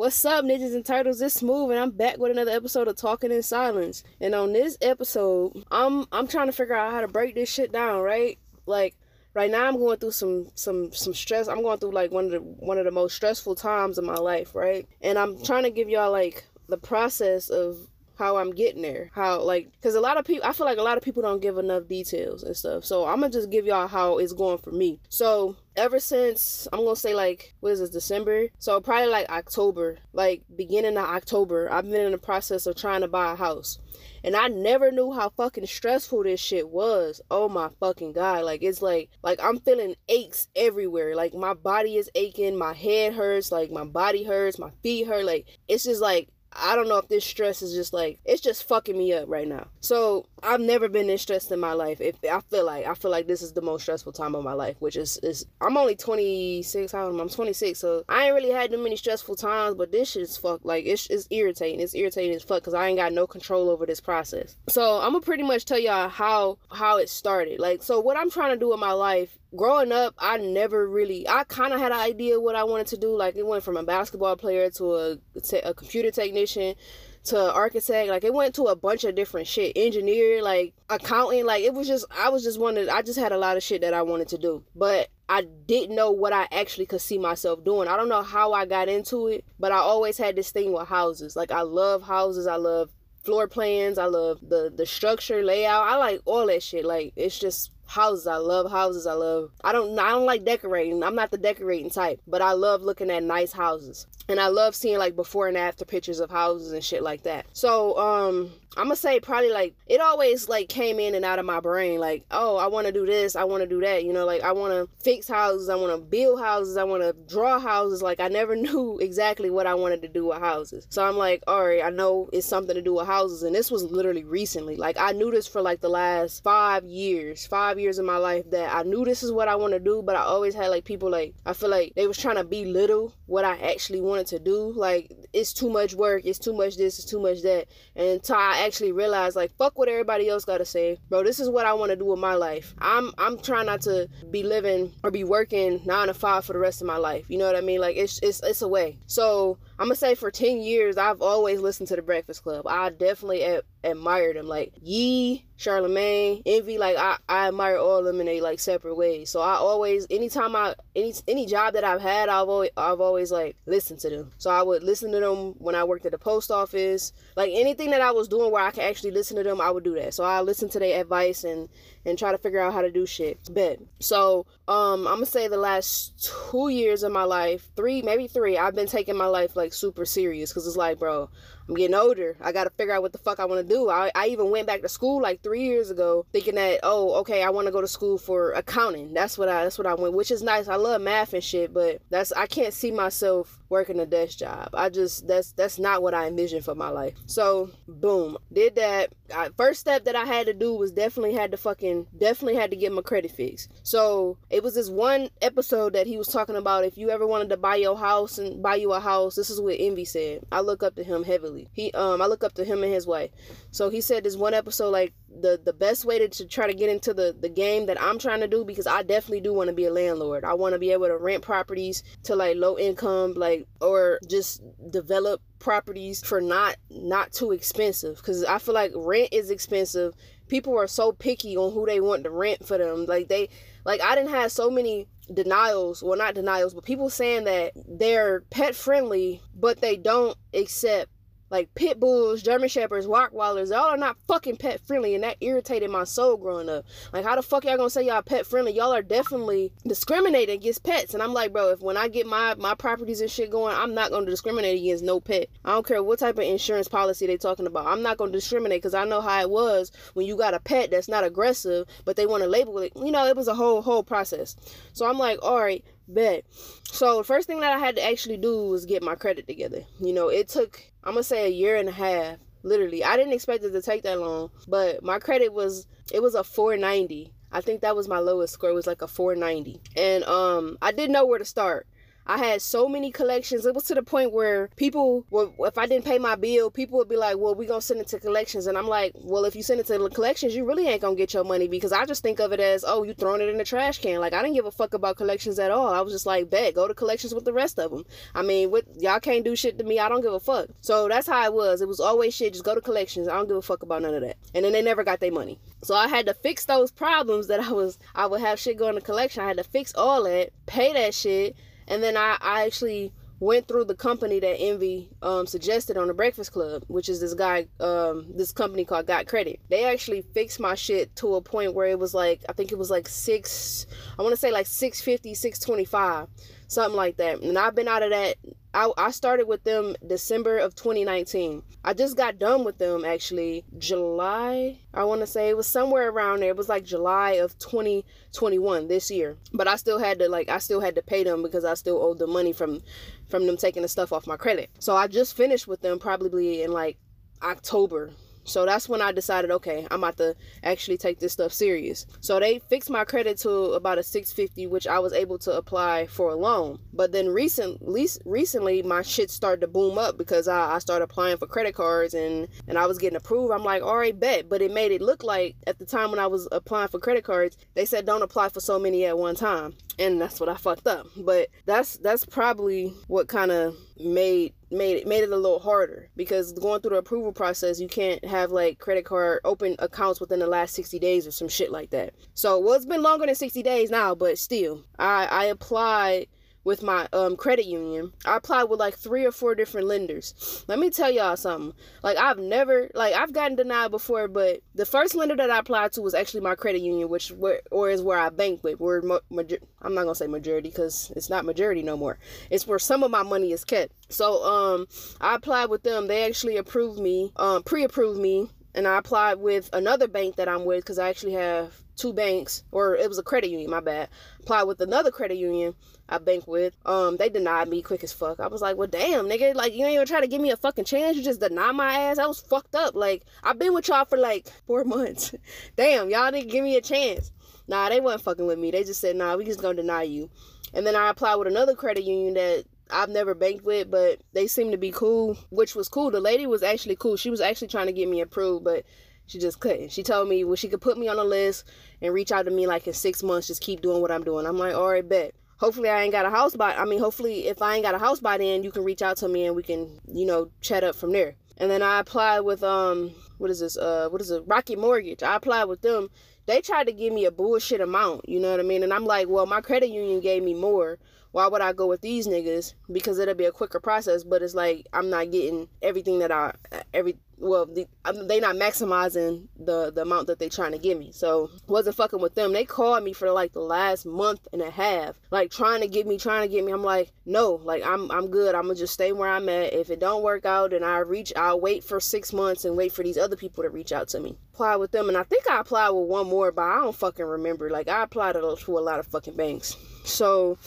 What's up, ninjas and turtles? It's Smooth, and I'm back with another episode of Talking in Silence. And on this episode, I'm I'm trying to figure out how to break this shit down, right? Like right now, I'm going through some some some stress. I'm going through like one of the one of the most stressful times of my life, right? And I'm trying to give y'all like the process of how I'm getting there. How like because a lot of people, I feel like a lot of people don't give enough details and stuff. So I'm gonna just give y'all how it's going for me. So ever since I'm gonna say like what is this December? So probably like October, like beginning of October, I've been in the process of trying to buy a house. And I never knew how fucking stressful this shit was. Oh my fucking god. Like it's like like I'm feeling aches everywhere. Like my body is aching, my head hurts, like my body hurts, my feet hurt. Like it's just like I don't know if this stress is just like it's just fucking me up right now. So I've never been this stressed in my life. If I feel like I feel like this is the most stressful time of my life, which is is I'm only 26. How old am I? I'm 26, so I ain't really had too many stressful times. But this shit's fuck like it's it's irritating. It's irritating as fuck because I ain't got no control over this process. So I'm gonna pretty much tell y'all how how it started. Like so, what I'm trying to do in my life growing up, I never really, I kind of had an idea what I wanted to do. Like it went from a basketball player to a, a computer technician to architect. Like it went to a bunch of different shit. Engineer, like accounting. Like it was just, I was just wanted, I just had a lot of shit that I wanted to do. But I didn't know what I actually could see myself doing. I don't know how I got into it, but I always had this thing with houses. Like I love houses. I love floor plans. I love the the structure, layout. I like all that shit. Like it's just houses. I love houses. I love I don't I don't like decorating. I'm not the decorating type, but I love looking at nice houses. And I love seeing like before and after pictures of houses and shit like that. So, um I'm gonna say probably like it always like came in and out of my brain like oh I want to do this I want to do that you know like I want to fix houses I want to build houses I want to draw houses like I never knew exactly what I wanted to do with houses so I'm like all right I know it's something to do with houses and this was literally recently like I knew this for like the last five years five years of my life that I knew this is what I want to do but I always had like people like I feel like they was trying to belittle what I actually wanted to do. Like it's too much work it's too much this it's too much that. And until I actually realized like fuck what everybody else gotta say. Bro this is what i want to do with my life. I'm i'm trying not to be living or be working nine to five for the rest of my life. You know what i mean? Like it's it's, it's a way. So i'm gonna say for 10 years i've always listened to the breakfast club i definitely ad- admired them like Yee Charlamagne, Envy, like I, I admire all of them in a like separate ways. So I always, anytime I, any any job that I've had, I've always, I've always like listened to them. So I would listen to them when I worked at the post office, like anything that I was doing where I could actually listen to them, I would do that. So I listen to their advice and and try to figure out how to do shit. But So um, I'm gonna say the last two years of my life, three maybe three, I've been taking my life like super serious because it's like, bro, I'm getting older. I got to figure out what the fuck I want to do. I, I even went back to school like three years ago, thinking that oh okay I want to go to school for accounting. That's what I that's what I went, which is nice. I love math and shit, but that's I can't see myself working a desk job. I just that's that's not what I envisioned for my life. So boom, did that. I, first step that I had to do was definitely had to fucking definitely had to get my credit fixed. So it was this one episode that he was talking about if you ever wanted to buy your house and buy you a house. This is what Envy said. I look up to him heavily. He um I look up to him and his wife. So he said this one episode like the the best way to, to try to get into the the game that I'm trying to do because I definitely do want to be a landlord. I want to be able to rent properties to like low income like or just develop properties for not not too expensive because I feel like rent is expensive. People are so picky on who they want to rent for them. Like they like I didn't have so many denials well not denials but people saying that they're pet friendly but they don't accept like pit bulls, German shepherds, Rottweilers, y'all are not fucking pet friendly, and that irritated my soul growing up. Like, how the fuck y'all gonna say y'all pet friendly? Y'all are definitely discriminating against pets, and I'm like, bro, if when I get my my properties and shit going, I'm not gonna discriminate against no pet. I don't care what type of insurance policy they talking about. I'm not gonna discriminate because I know how it was when you got a pet that's not aggressive, but they want to label it. You know, it was a whole whole process. So I'm like, all right, bet. So the first thing that I had to actually do was get my credit together. You know, it took I'm gonna say a year and a half. Literally, I didn't expect it to take that long, but my credit was it was a 490. I think that was my lowest score. It was like a 490, and um, I didn't know where to start. I had so many collections. It was to the point where people, were, if I didn't pay my bill, people would be like, "Well, we're gonna send it to collections," and I'm like, "Well, if you send it to the collections, you really ain't gonna get your money because I just think of it as, oh, you throwing it in the trash can. Like I didn't give a fuck about collections at all. I was just like, bet, go to collections with the rest of them. I mean, what y'all can't do shit to me. I don't give a fuck. So that's how it was. It was always shit. Just go to collections. I don't give a fuck about none of that. And then they never got their money. So I had to fix those problems that I was. I would have shit going to collection. I had to fix all that, pay that shit, and then I, I actually went through the company that Envy um, suggested on the Breakfast Club, which is this guy, um, this company called Got Credit. They actually fixed my shit to a point where it was like, I think it was like six, I want to say like 650, 625, something like that. And I've been out of that I, I started with them December of 2019. I just got done with them actually July. I want to say it was somewhere around there. It was like July of 2021 this year. But I still had to like I still had to pay them because I still owed the money from from them taking the stuff off my credit. So I just finished with them probably in like October so that's when I decided, okay, I'm about to actually take this stuff serious. So they fixed my credit to about a 650, which I was able to apply for a loan. But then recently, recently my shit started to boom up because I, I started applying for credit cards and and I was getting approved. I'm like, all right, bet. But it made it look like at the time when I was applying for credit cards, they said don't apply for so many at one time and that's what I fucked up. But that's that's probably what kind of made made it made it a little harder because going through the approval process, you can't have like credit card open accounts within the last 60 days or some shit like that. So well, it's been longer than 60 days now, but still, I I applied with my um credit union. I applied with like three or four different lenders. Let me tell y'all something. Like I've never like I've gotten denied before, but the first lender that I applied to was actually my credit union, which where or is where I bank with. Where I'm not gonna say majority because it's not majority no more. It's where some of my money is kept. So um I applied with them. They actually approved me, um pre-approved me and I applied with another bank that I'm with because I actually have two banks, or it was a credit union, my bad. Applied with another credit union I bank with. Um, they denied me quick as fuck. I was like, well, damn, nigga, like you ain't even try to give me a fucking chance. You just deny my ass. I was fucked up. Like I've been with y'all for like four months. damn, y'all didn't give me a chance. Nah, they wasn't fucking with me. They just said, nah, we just gonna deny you. And then I applied with another credit union that I've never banked with, but they seemed to be cool, which was cool. The lady was actually cool. She was actually trying to get me approved, but she just couldn't. She told me well she could put me on a list and reach out to me like in six months, just keep doing what I'm doing. I'm like, all right, bet. Hopefully I ain't got a house by I mean hopefully if I ain't got a house by then you can reach out to me and we can, you know, chat up from there. And then I applied with um what is this? Uh what is it? Rocket Mortgage. I applied with them. They tried to give me a bullshit amount, you know what I mean? And I'm like, well, my credit union gave me more why would I go with these niggas? Because it'll be a quicker process, but it's like I'm not getting everything that I every well the, they not maximizing the the amount that they trying to give me. So wasn't fucking with them. They called me for like the last month and a half, like trying to get me, trying to get me. I'm like, no, like I'm I'm good. I'm gonna just stay where I'm at. If it don't work out, then I reach. I'll wait for six months and wait for these other people to reach out to me. Apply with them, and I think I applied with one more, but I don't fucking remember. Like I applied to, to a lot of fucking banks. So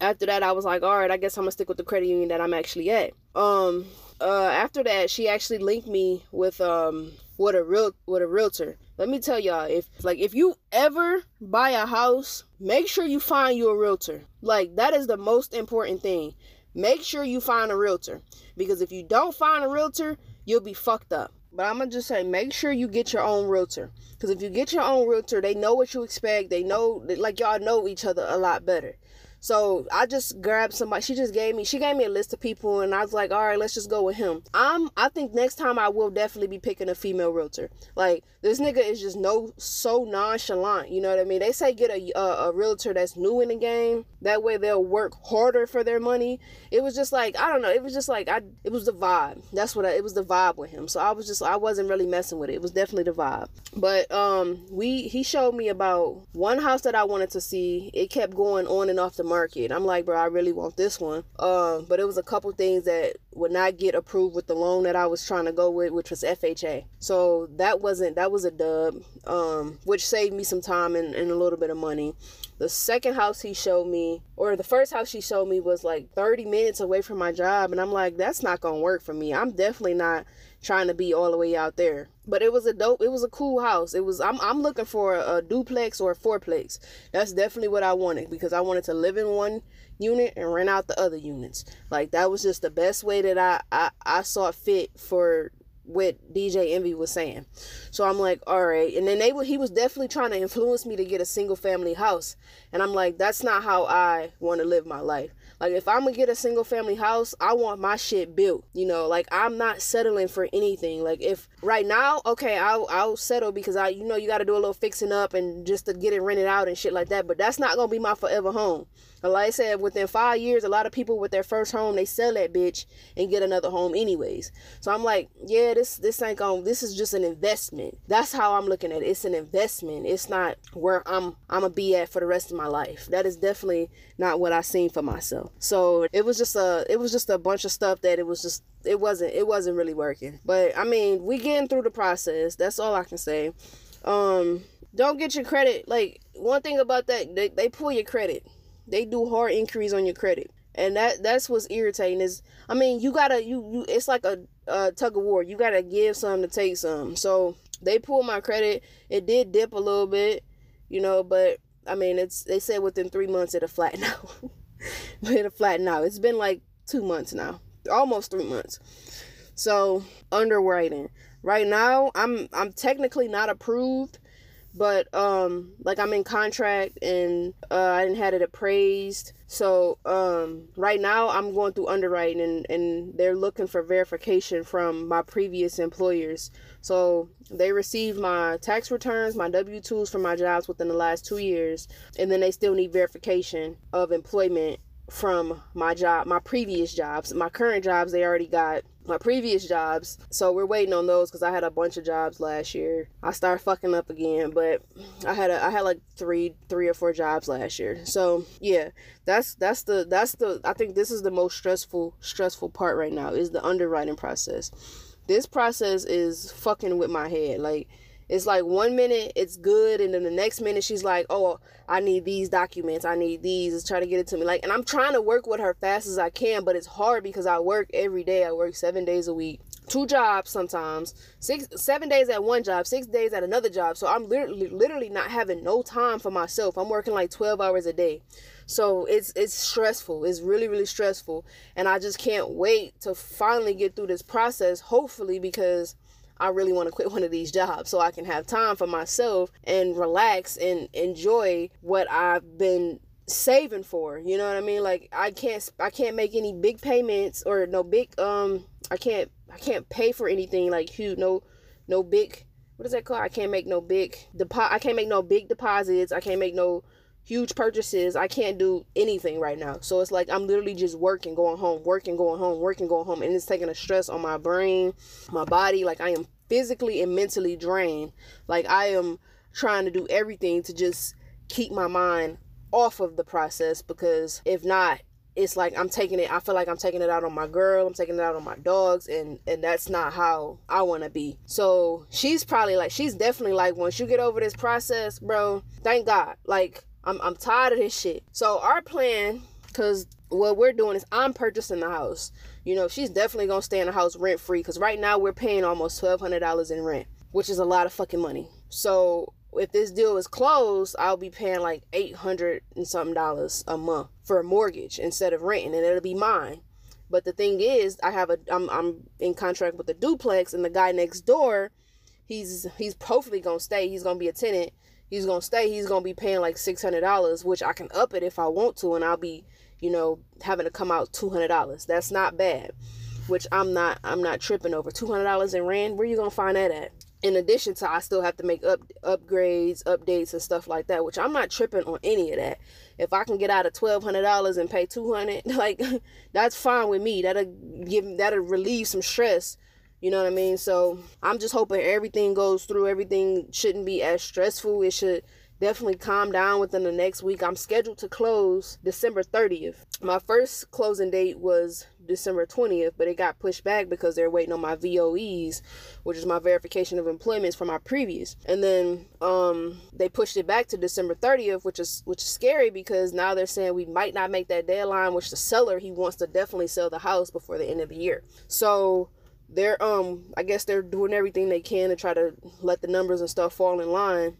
after that, I was like, all right, I guess I'm gonna stick with the credit union that I'm actually at. Um, uh, after that, she actually linked me with um with a real with a realtor. Let me tell y'all, if like if you ever buy a house, make sure you find you a realtor. Like that is the most important thing. Make sure you find a realtor because if you don't find a realtor, you'll be fucked up. But I'm gonna just say, make sure you get your own realtor. Because if you get your own realtor, they know what you expect. They know, like y'all know each other a lot better. So I just grabbed somebody. She just gave me she gave me a list of people and I was like, all right, let's just go with him. I'm I think next time I will definitely be picking a female realtor. Like this nigga is just no so nonchalant. You know what I mean? They say get a a, a realtor that's new in the game. That way they'll work harder for their money. It was just like I don't know. It was just like I. It was the vibe. That's what I, it was. The vibe with him. So I was just I wasn't really messing with it. It was definitely the vibe. But um, we he showed me about one house that I wanted to see. It kept going on and off the market. I'm like, bro, I really want this one. Um, but it was a couple things that would not get approved with the loan that I was trying to go with, which was FHA. So that wasn't that was a dub, um, which saved me some time and, and a little bit of money. The second house he showed me, or the first house he showed me, was like 30 minutes away from my job. And I'm like, that's not to work for me. I'm definitely not trying to be all the way out there. But it was a dope, it was a cool house. It was, I'm, I'm looking for a, a duplex or a fourplex. That's definitely what I wanted because I wanted to live in one unit and rent out the other units. Like that was just the best way that I, I, I saw fit for what DJ Envy was saying. So I'm like, all right. And then they were, he was definitely trying to influence me to get a single family house. And I'm like, that's not how I want to live my life. Like if I'm gonna get a single family house, I want my shit built. You know, like I'm not settling for anything. Like if right now, okay, I'll I'll settle because I you know you got to do a little fixing up and just to get it rented out and shit like that. But that's not gonna be my forever home. like I said, within five years, a lot of people with their first home they sell that bitch and get another home anyways. So I'm like, yeah, this this ain't gonna. This is just an investment. That's how I'm looking at it. It's an investment. It's not where I'm I'm gonna be at for the rest of my life. That is definitely not what I seen for myself. So it was just a it was just a bunch of stuff that it was just it wasn't it wasn't really working. But I mean, we getting through the process. That's all I can say. Um don't get your credit like one thing about that they, they pull your credit. They do hard inquiries on your credit. And that that's what's irritating is I mean, you gotta you, you it's like a, a tug of war. You gotta give some to take some. So they pulled my credit. It did dip a little bit, you know, but I mean, it's they said within three months it'll flatten out. it'll flatten out. It's been like two months now, almost three months. So underwriting. Right now, I'm I'm technically not approved, but um, like I'm in contract and uh, I didn't had it appraised. So um, right now, I'm going through underwriting and and they're looking for verification from my previous employers. So they received my tax returns, my W 2s from my jobs within the last two years, and then they still need verification of employment from my job, my previous jobs. My current jobs, they already got my previous jobs. So we're waiting on those because I had a bunch of jobs last year. I started fucking up again, but I had a I had like three three or four jobs last year. So yeah, that's that's the that's the I think this is the most stressful stressful part right now is the underwriting process this process is fucking with my head. Like it's like one minute it's good and then the next minute she's like, "Oh, I need these documents. I need these." It's trying to get it to me. Like and I'm trying to work with her fast as I can, but it's hard because I work every day. I work 7 days a week. Two jobs sometimes. 6 7 days at one job, 6 days at another job. So I'm literally literally not having no time for myself. I'm working like 12 hours a day. So it's it's stressful. It's really really stressful, and I just can't wait to finally get through this process. Hopefully, because I really want to quit one of these jobs so I can have time for myself and relax and enjoy what I've been saving for. You know what I mean? Like I can't I can't make any big payments or no big um I can't I can't pay for anything like huge no no big what is that called? I can't make no big depo- I can't make no big deposits. I can't make no huge purchases. I can't do anything right now. So it's like I'm literally just working, going home, working, going home, working, going home. And it's taking a stress on my brain, my body. Like I am physically and mentally drained. Like I am trying to do everything to just keep my mind off of the process because if not, it's like I'm taking it I feel like I'm taking it out on my girl, I'm taking it out on my dogs and and that's not how I want to be. So, she's probably like she's definitely like once you get over this process, bro, thank God. Like I'm, I'm tired of this shit. So our plan, because what we're doing is I'm purchasing the house. You know, she's definitely gonna stay in the house rent free. Because right now we're paying almost twelve hundred dollars in rent, which is a lot of fucking money. So if this deal is closed, I'll be paying like eight hundred and something dollars a month for a mortgage instead of renting, and it'll be mine. But the thing is, I have a I'm I'm in contract with the duplex, and the guy next door, he's he's hopefully gonna stay. He's gonna be a tenant he's gonna stay, he's gonna be paying like six hundred dollars, which I can up it if I want to, and I'll be, you know, having to come out two hundred dollars. That's not bad. Which I'm not I'm not tripping over. Two hundred dollars in rent, where you gonna find that at? In addition to I still have to make up upgrades, updates and stuff like that, which I'm not tripping on any of that. If I can get out of twelve hundred dollars and pay two hundred, like that's fine with me. That'll give that'll relieve some stress you know what I mean? So I'm just hoping everything goes through. Everything shouldn't be as stressful. It should definitely calm down within the next week. I'm scheduled to close December 30th. My first closing date was December 20th, but it got pushed back because they're waiting on my VOEs, which is my verification of employments from my previous. And then um they pushed it back to December 30th, which is which is scary because now they're saying we might not make that deadline, which the seller he wants to definitely sell the house before the end of the year. So they're um I guess they're doing everything they can to try to let the numbers and stuff fall in line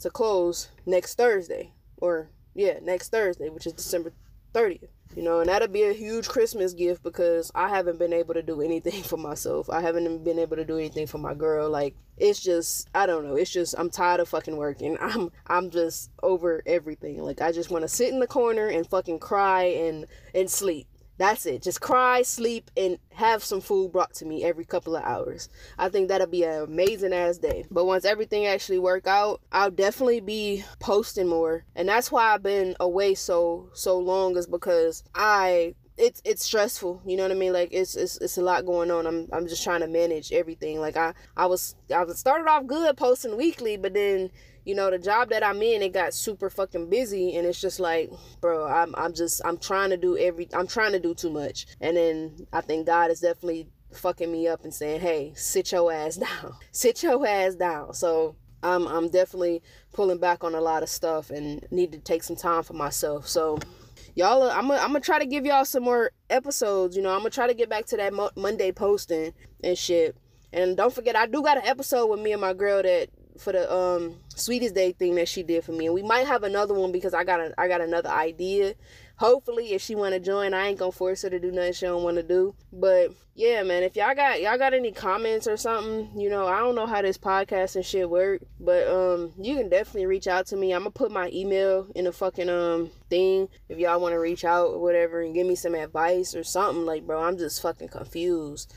to close next Thursday or yeah, next Thursday, which is December 30th. You know, and that'll be a huge Christmas gift because I haven't been able to do anything for myself. I haven't been able to do anything for my girl. Like it's just I don't know. It's just I'm tired of fucking working. I'm I'm just over everything. Like I just want to sit in the corner and fucking cry and and sleep. That's it. Just cry, sleep, and have some food brought to me every couple of hours. I think that'll be an amazing ass day. But once everything actually work out, I'll definitely be posting more. And that's why I've been away so so long is because I it's it's stressful you know what i mean like it's it's, it's a lot going on i'm i'm just trying to manage everything like i i was i was started off good posting weekly but then you know the job that i'm in it got super fucking busy and it's just like bro i'm, I'm just i'm trying to do every i'm trying to do too much. And then i think god is definitely fucking me up and saying hey sit your ass down. Sit your ass down. So i'm i'm definitely pulling back on a lot of stuff and need to take some time for myself. So y'all i'm gonna I'm gonna try to give y'all some more episodes you know. I'm gonna try to get back to that Mo- monday posting and shit. And don't forget i do got an episode with me and my girl that for the um sweetest day thing that she did for me. And we might have another one because i got a, i got another idea. Hopefully if she want to join i ain't gonna force her to do nothing she don't want to do. But yeah man if y'all got y'all got any comments or something you know i don't know how this podcast and shit work but um you can definitely reach out to me. I'm gonna put my email in the fucking um thing if y'all want to reach out or whatever and give me some advice or something. Like bro i'm just fucking confused.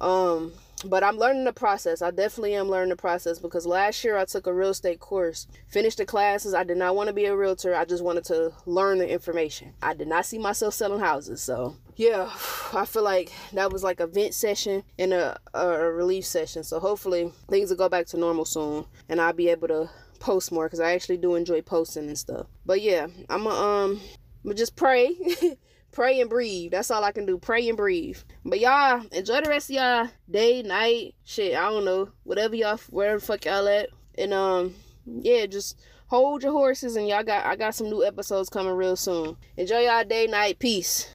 Um but I'm learning the process. I definitely am learning the process because last year I took a real estate course, finished the classes. I did not want to be a realtor. I just wanted to learn the information. I did not see myself selling houses. So, yeah, I feel like that was like a vent session and a, a relief session. So, hopefully, things will go back to normal soon and I'll be able to post more because I actually do enjoy posting and stuff. But yeah, I'm going um, I'm just pray. pray and breathe. That's all I can do. Pray and breathe. But y'all enjoy the rest of y'all day, night, shit. I don't know, whatever y'all, wherever fuck y'all at, and um, yeah, just hold your horses. And y'all got, I got some new episodes coming real soon. Enjoy y'all day, night, peace.